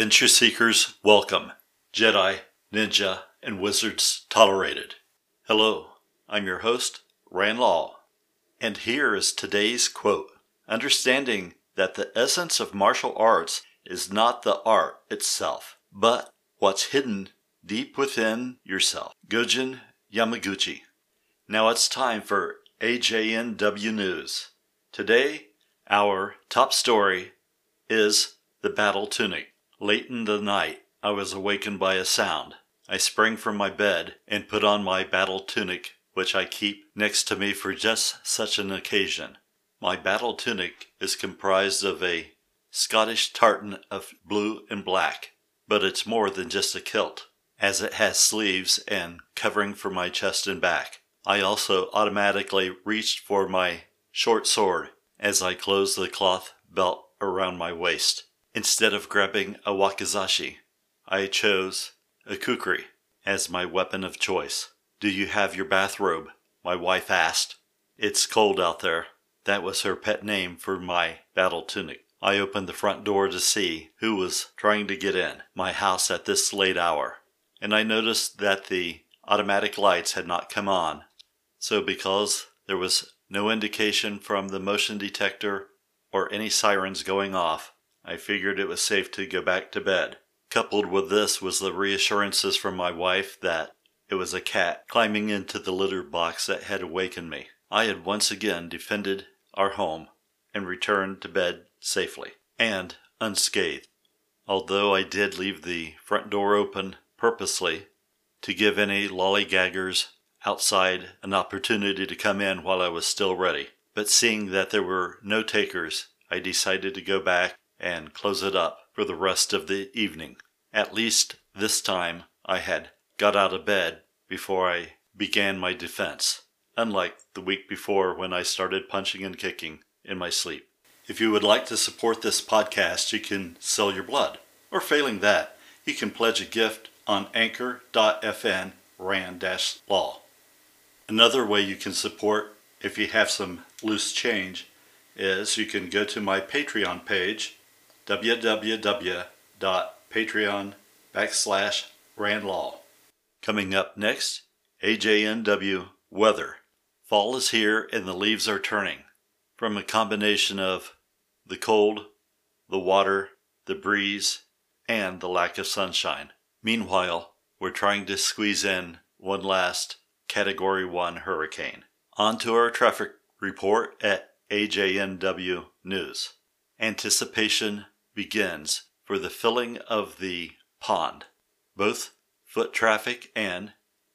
Adventure seekers, welcome. Jedi, ninja, and wizards tolerated. Hello, I'm your host, Rand Law. And here is today's quote Understanding that the essence of martial arts is not the art itself, but what's hidden deep within yourself. Gogen Yamaguchi. Now it's time for AJNW News. Today, our top story is the battle tunic. Late in the night, I was awakened by a sound. I sprang from my bed and put on my battle tunic, which I keep next to me for just such an occasion. My battle tunic is comprised of a Scottish tartan of blue and black, but it's more than just a kilt, as it has sleeves and covering for my chest and back. I also automatically reached for my short sword as I closed the cloth belt around my waist. Instead of grabbing a wakizashi, I chose a kukri as my weapon of choice. Do you have your bathrobe? My wife asked. It's cold out there. That was her pet name for my battle tunic. I opened the front door to see who was trying to get in my house at this late hour, and I noticed that the automatic lights had not come on. So, because there was no indication from the motion detector or any sirens going off, I figured it was safe to go back to bed. Coupled with this was the reassurances from my wife that it was a cat climbing into the litter box that had awakened me. I had once again defended our home and returned to bed safely and unscathed. Although I did leave the front door open purposely to give any lollygaggers outside an opportunity to come in while I was still ready. But seeing that there were no takers, I decided to go back and close it up for the rest of the evening. At least this time I had got out of bed before I began my defense, unlike the week before when I started punching and kicking in my sleep. If you would like to support this podcast, you can sell your blood. Or failing that, you can pledge a gift on anchor.fm rand law. Another way you can support if you have some loose change is you can go to my Patreon page, www.patreon backslash randlaw. Coming up next, AJNW weather. Fall is here and the leaves are turning. From a combination of the cold, the water, the breeze, and the lack of sunshine. Meanwhile, we're trying to squeeze in one last Category 1 hurricane. On to our traffic report at AJNW News. Anticipation begins for the filling of the pond. Both foot traffic and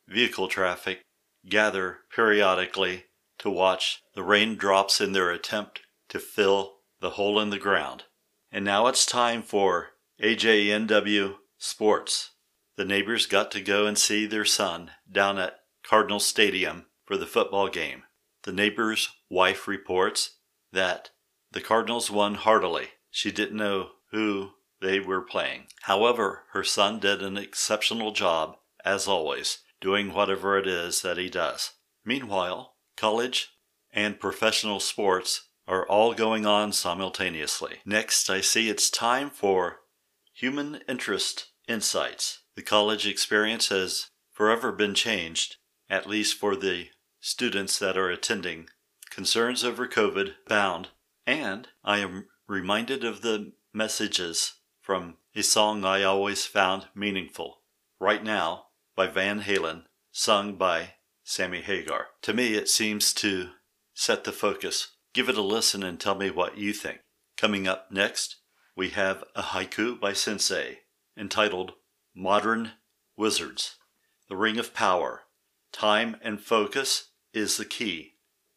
vehicle traffic gather periodically to watch the raindrops in their attempt to fill the hole in the ground. And now it's time for AJNW Sports. The neighbors got to go and see their son down at Cardinal Stadium for the football game. The neighbor's wife reports that the Cardinals won heartily. She didn't know who they were playing. However, her son did an exceptional job, as always, doing whatever it is that he does. Meanwhile, college and professional sports are all going on simultaneously. Next, I see it's time for Human Interest Insights. The college experience has forever been changed, at least for the students that are attending. Concerns over COVID bound, and I am reminded of the messages from a song I always found meaningful. Right Now by Van Halen, sung by Sammy Hagar. To me, it seems to set the focus. Give it a listen and tell me what you think. Coming up next, we have a haiku by Sensei entitled Modern Wizards. The Ring of Power. Time and focus is the key.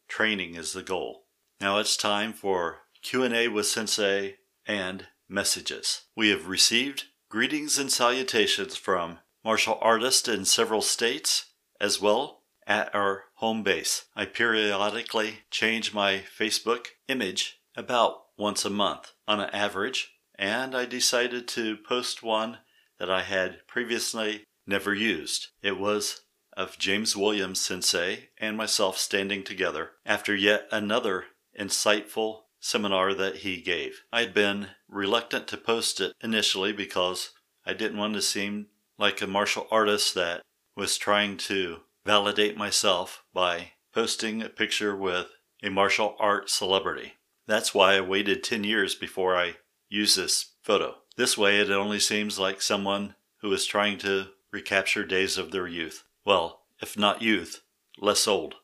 Training is the goal. Now it's time for Q&A with Sensei and messages. We have received greetings and salutations from martial artists in several states as well at our home base. I periodically change my Facebook image about once a month on an average, and I decided to post one that I had previously never used. It was of James Williams Sensei and myself standing together after yet another insightful seminar that he gave. I had been reluctant to post it initially because I didn't want to seem like a martial artist that was trying to validate myself by posting a picture with a martial art celebrity. That's why I waited 10 years before I used this photo. This way, it only seems like someone who is trying to recapture days of their youth. Well, if not youth, less old.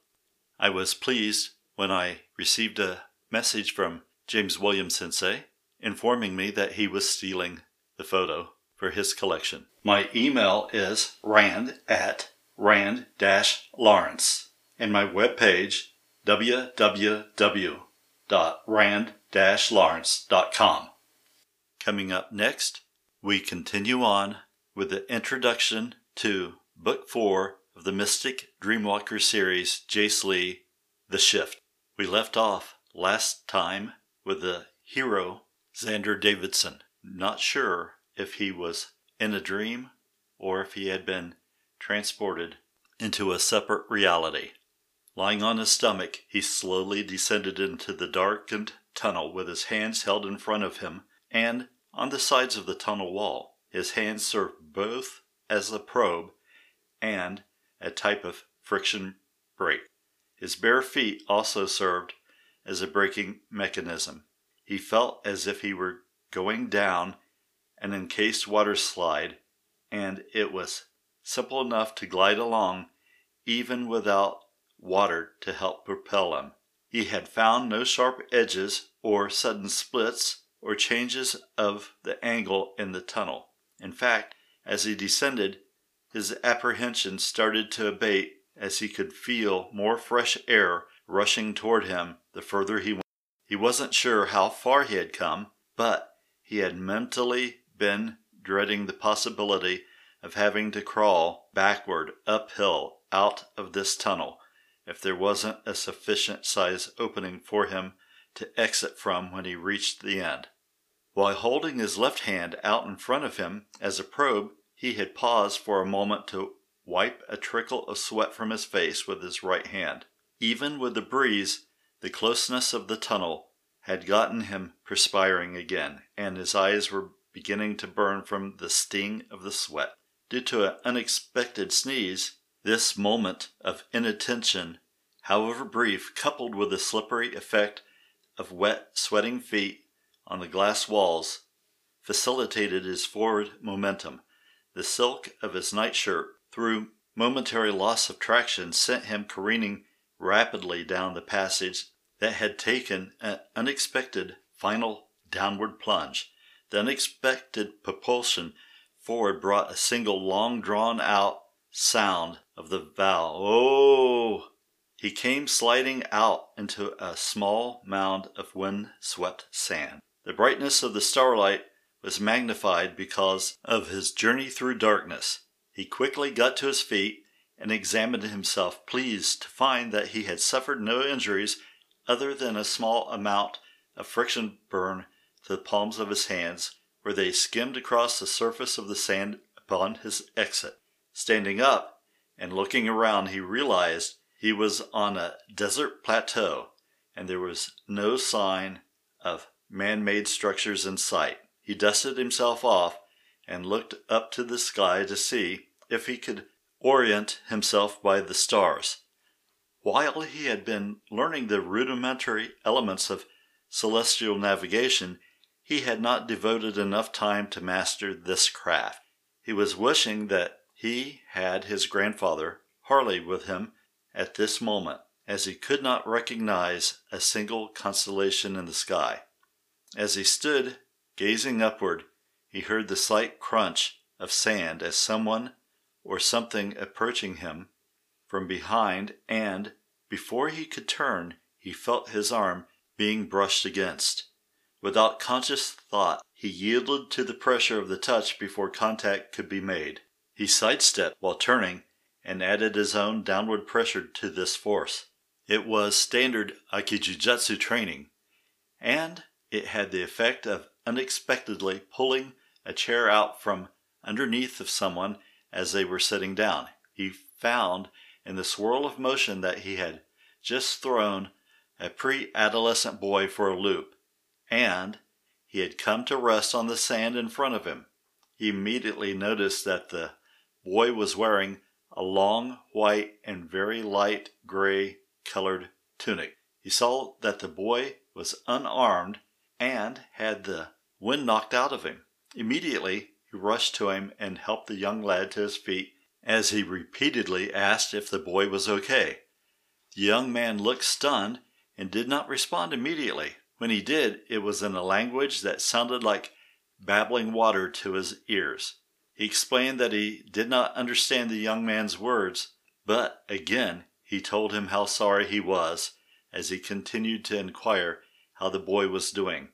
I was pleased when I received a message from James Williams Sensei informing me that he was stealing the photo for his collection. My email is rand at rand-lawrence and my webpage www.rand-lawrence.com. Coming up next, we continue on with the introduction to Book 4 of the Mystic Dreamwalker series, Jace Lee, The Shift. We left off last time with the hero, Xander Davidson. Not sure if he was in a dream or if he had been transported into a separate reality. Lying on his stomach, he slowly descended into the darkened tunnel with his hands held in front of him and on the sides of the tunnel wall. His hands served both as a probe and a type of friction brake. His bare feet also served as a braking mechanism. He felt as if he were going down an encased water slide, and it was simple enough to glide along even without water to help propel him. He had found no sharp edges or sudden splits or changes of the angle in the tunnel. In fact, as he descended, his apprehension started to abate as he could feel more fresh air rushing toward him the further he went. He wasn't sure how far he had come, but he had mentally been dreading the possibility of having to crawl backward uphill out of this tunnel if there wasn't a sufficient size opening for him to exit from when he reached the end. While holding his left hand out in front of him as a probe, he had paused for a moment to wipe a trickle of sweat from his face with his right hand. Even with the breeze, the closeness of the tunnel had gotten him perspiring again, and his eyes were beginning to burn from the sting of the sweat. Due to an unexpected sneeze, this moment of inattention, however brief, coupled with the slippery effect of wet, sweating feet on the glass walls, facilitated his forward momentum. The silk of his nightshirt, through momentary loss of traction, sent him careening rapidly down the passage that had taken an unexpected final downward plunge. The unexpected propulsion forward brought a single long drawn out sound of the vowel. Oh! He came sliding out into a small mound of wind swept sand. The brightness of the starlight was magnified because of his journey through darkness. He quickly got to his feet and examined himself, pleased to find that he had suffered no injuries other than a small amount of friction burn to the palms of his hands where they skimmed across the surface of the sand upon his exit. Standing up and looking around, he realized he was on a desert plateau and there was no sign of man made structures in sight. He dusted himself off and looked up to the sky to see if he could orient himself by the stars. While he had been learning the rudimentary elements of celestial navigation, he had not devoted enough time to master this craft. He was wishing that he had his grandfather, Harley, with him at this moment, as he could not recognize a single constellation in the sky. As he stood gazing upward, he heard the slight crunch of sand as someone or something approaching him from behind, and before he could turn, he felt his arm being brushed against. Without conscious thought, he yielded to the pressure of the touch before contact could be made. He sidestepped while turning and added his own downward pressure to this force. It was standard Aikijujutsu training, and it had the effect of unexpectedly pulling a chair out from underneath of someone as they were sitting down. He found in the swirl of motion that he had just thrown a pre adolescent boy for a loop, and he had come to rest on the sand in front of him. He immediately noticed that the boy was wearing a long white and very light gray colored tunic. He saw that the boy was unarmed and had the wind knocked out of him. Immediately, he rushed to him and helped the young lad to his feet as he repeatedly asked if the boy was okay. The young man looked stunned and did not respond immediately. When he did, it was in a language that sounded like babbling water to his ears. He explained that he did not understand the young man's words, but again he told him how sorry he was as he continued to inquire how the boy was doing.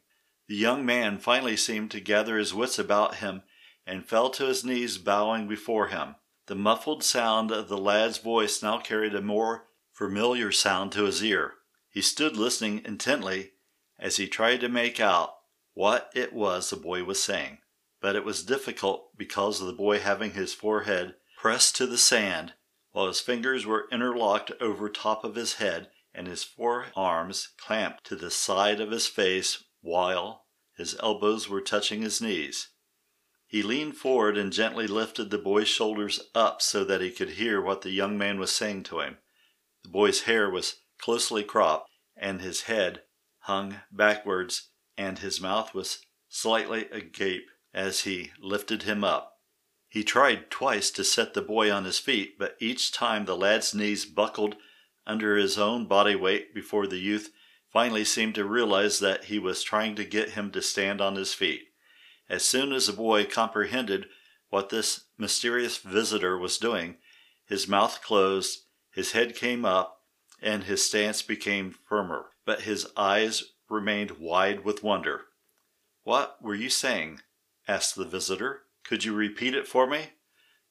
The young man finally seemed to gather his wits about him and fell to his knees, bowing before him. The muffled sound of the lad's voice now carried a more familiar sound to his ear. He stood listening intently as he tried to make out what it was the boy was saying but it was difficult because of the boy having his forehead pressed to the sand while his fingers were interlocked over top of his head and his forearms clamped to the side of his face while his elbows were touching his knees. He leaned forward and gently lifted the boy's shoulders up so that he could hear what the young man was saying to him. The boy's hair was closely cropped and his head hung backwards and his mouth was slightly agape as he lifted him up. He tried twice to set the boy on his feet, but each time the lad's knees buckled under his own body weight before the youth finally seemed to realize that he was trying to get him to stand on his feet. As soon as the boy comprehended what this mysterious visitor was doing, his mouth closed, his head came up, and his stance became firmer, but his eyes remained wide with wonder. What were you saying? asked the visitor. Could you repeat it for me?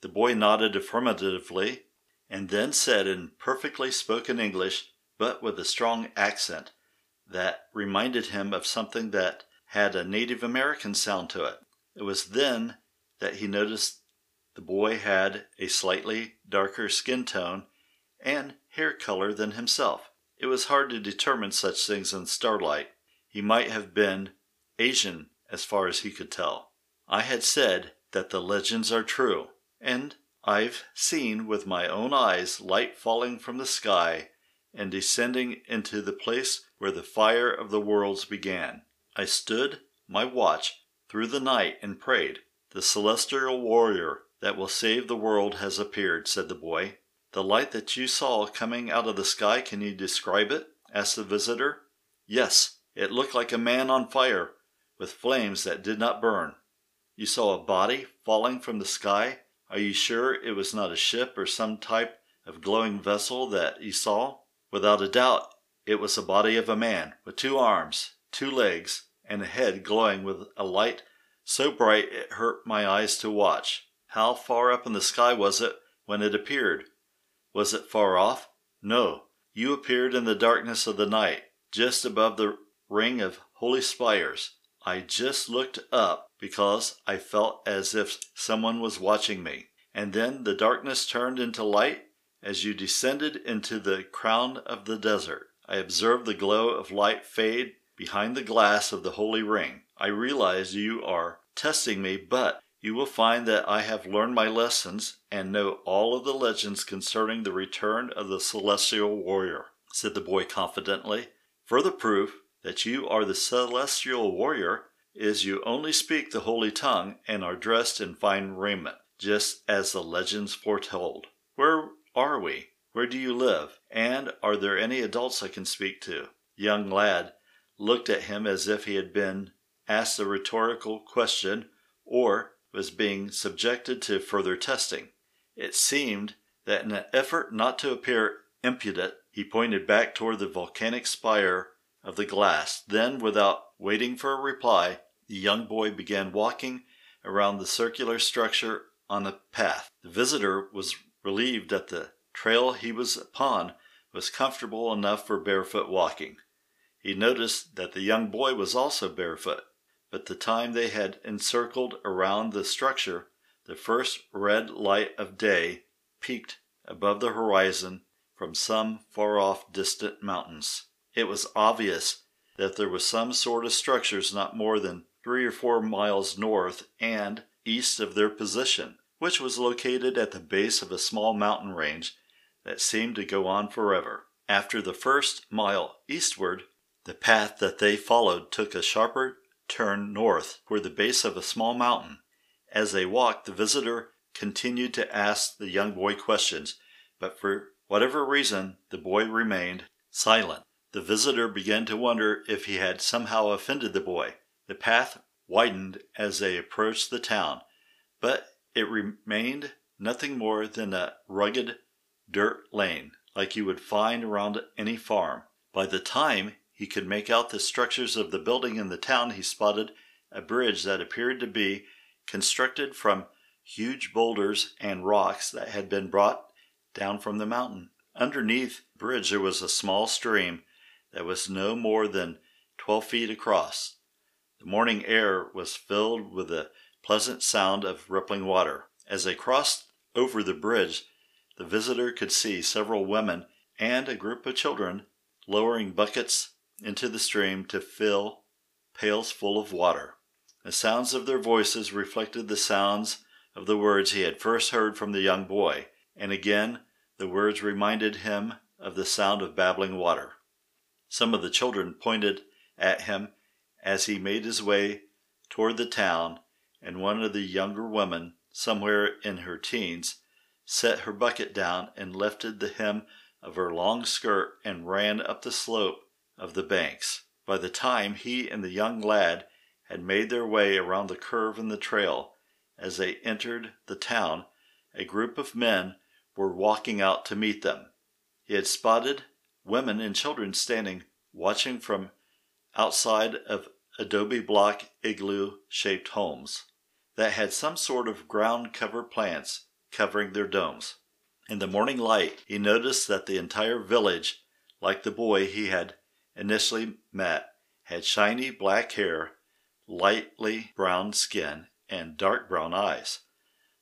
The boy nodded affirmatively and then said in perfectly spoken English, but with a strong accent that reminded him of something that had a Native American sound to it. It was then that he noticed the boy had a slightly darker skin tone and hair color than himself. It was hard to determine such things in starlight. He might have been Asian as far as he could tell. I had said that the legends are true, and I've seen with my own eyes light falling from the sky and descending into the place where the fire of the worlds began. I stood my watch through the night and prayed. The celestial warrior that will save the world has appeared, said the boy. The light that you saw coming out of the sky, can you describe it? asked the visitor. Yes, it looked like a man on fire, with flames that did not burn. You saw a body falling from the sky? Are you sure it was not a ship or some type of glowing vessel that you saw? Without a doubt, it was the body of a man with two arms, two legs, and a head glowing with a light so bright it hurt my eyes to watch. How far up in the sky was it when it appeared? Was it far off? No. You appeared in the darkness of the night, just above the ring of holy spires. I just looked up because I felt as if someone was watching me. And then the darkness turned into light as you descended into the crown of the desert. I observed the glow of light fade behind the glass of the holy ring. I realize you are testing me, but you will find that I have learned my lessons and know all of the legends concerning the return of the celestial warrior, said the boy confidently. Further proof that you are the celestial warrior is you only speak the holy tongue and are dressed in fine raiment, just as the legends foretold. Where are we? Where do you live? And are there any adults I can speak to? Young lad looked at him as if he had been asked a rhetorical question or was being subjected to further testing. It seemed that in an effort not to appear impudent, he pointed back toward the volcanic spire of the glass. Then, without waiting for a reply, the young boy began walking around the circular structure on a path. The visitor was relieved that the trail he was upon was comfortable enough for barefoot walking. He noticed that the young boy was also barefoot, but the time they had encircled around the structure, the first red light of day peeked above the horizon from some far off distant mountains. it was obvious that there was some sort of structures not more than three or four miles north and east of their position, which was located at the base of a small mountain range that seemed to go on forever. After the first mile eastward, the path that they followed took a sharper turn north toward the base of a small mountain. As they walked, the visitor continued to ask the young boy questions, but for whatever reason, the boy remained silent. The visitor began to wonder if he had somehow offended the boy. The path widened as they approached the town, but it remained nothing more than a rugged dirt lane like you would find around any farm. By the time he could make out the structures of the building in the town, he spotted a bridge that appeared to be constructed from huge boulders and rocks that had been brought down from the mountain. Underneath the bridge there was a small stream that was no more than twelve feet across. The morning air was filled with the pleasant sound of rippling water. As they crossed over the bridge, the visitor could see several women and a group of children lowering buckets into the stream to fill pails full of water. The sounds of their voices reflected the sounds of the words he had first heard from the young boy, and again the words reminded him of the sound of babbling water. Some of the children pointed at him as he made his way toward the town, and one of the younger women, somewhere in her teens, set her bucket down and lifted the hem of her long skirt and ran up the slope of the banks. By the time he and the young lad had made their way around the curve in the trail, as they entered the town, a group of men were walking out to meet them. He had spotted women and children standing watching from outside of adobe block igloo shaped homes that had some sort of ground cover plants covering their domes. In the morning light, he noticed that the entire village, like the boy he had initially met, had shiny black hair, lightly brown skin, and dark brown eyes.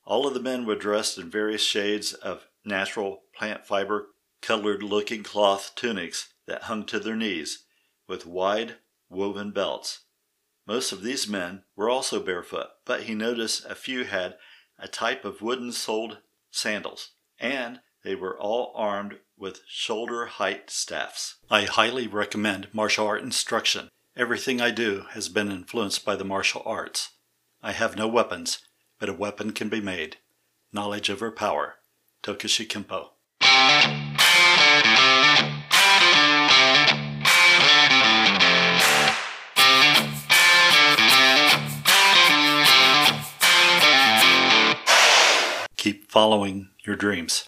All of the men were dressed in various shades of natural plant fiber colored looking cloth tunics that hung to their knees, with wide woven belts. Most of these men were also barefoot, but he noticed a few had a type of wooden soled sandals, and they were all armed with shoulder height staffs. I highly recommend martial art instruction. Everything I do has been influenced by the martial arts. I have no weapons, but a weapon can be made. Knowledge over power. Tokushi Kempo. Keep following your dreams.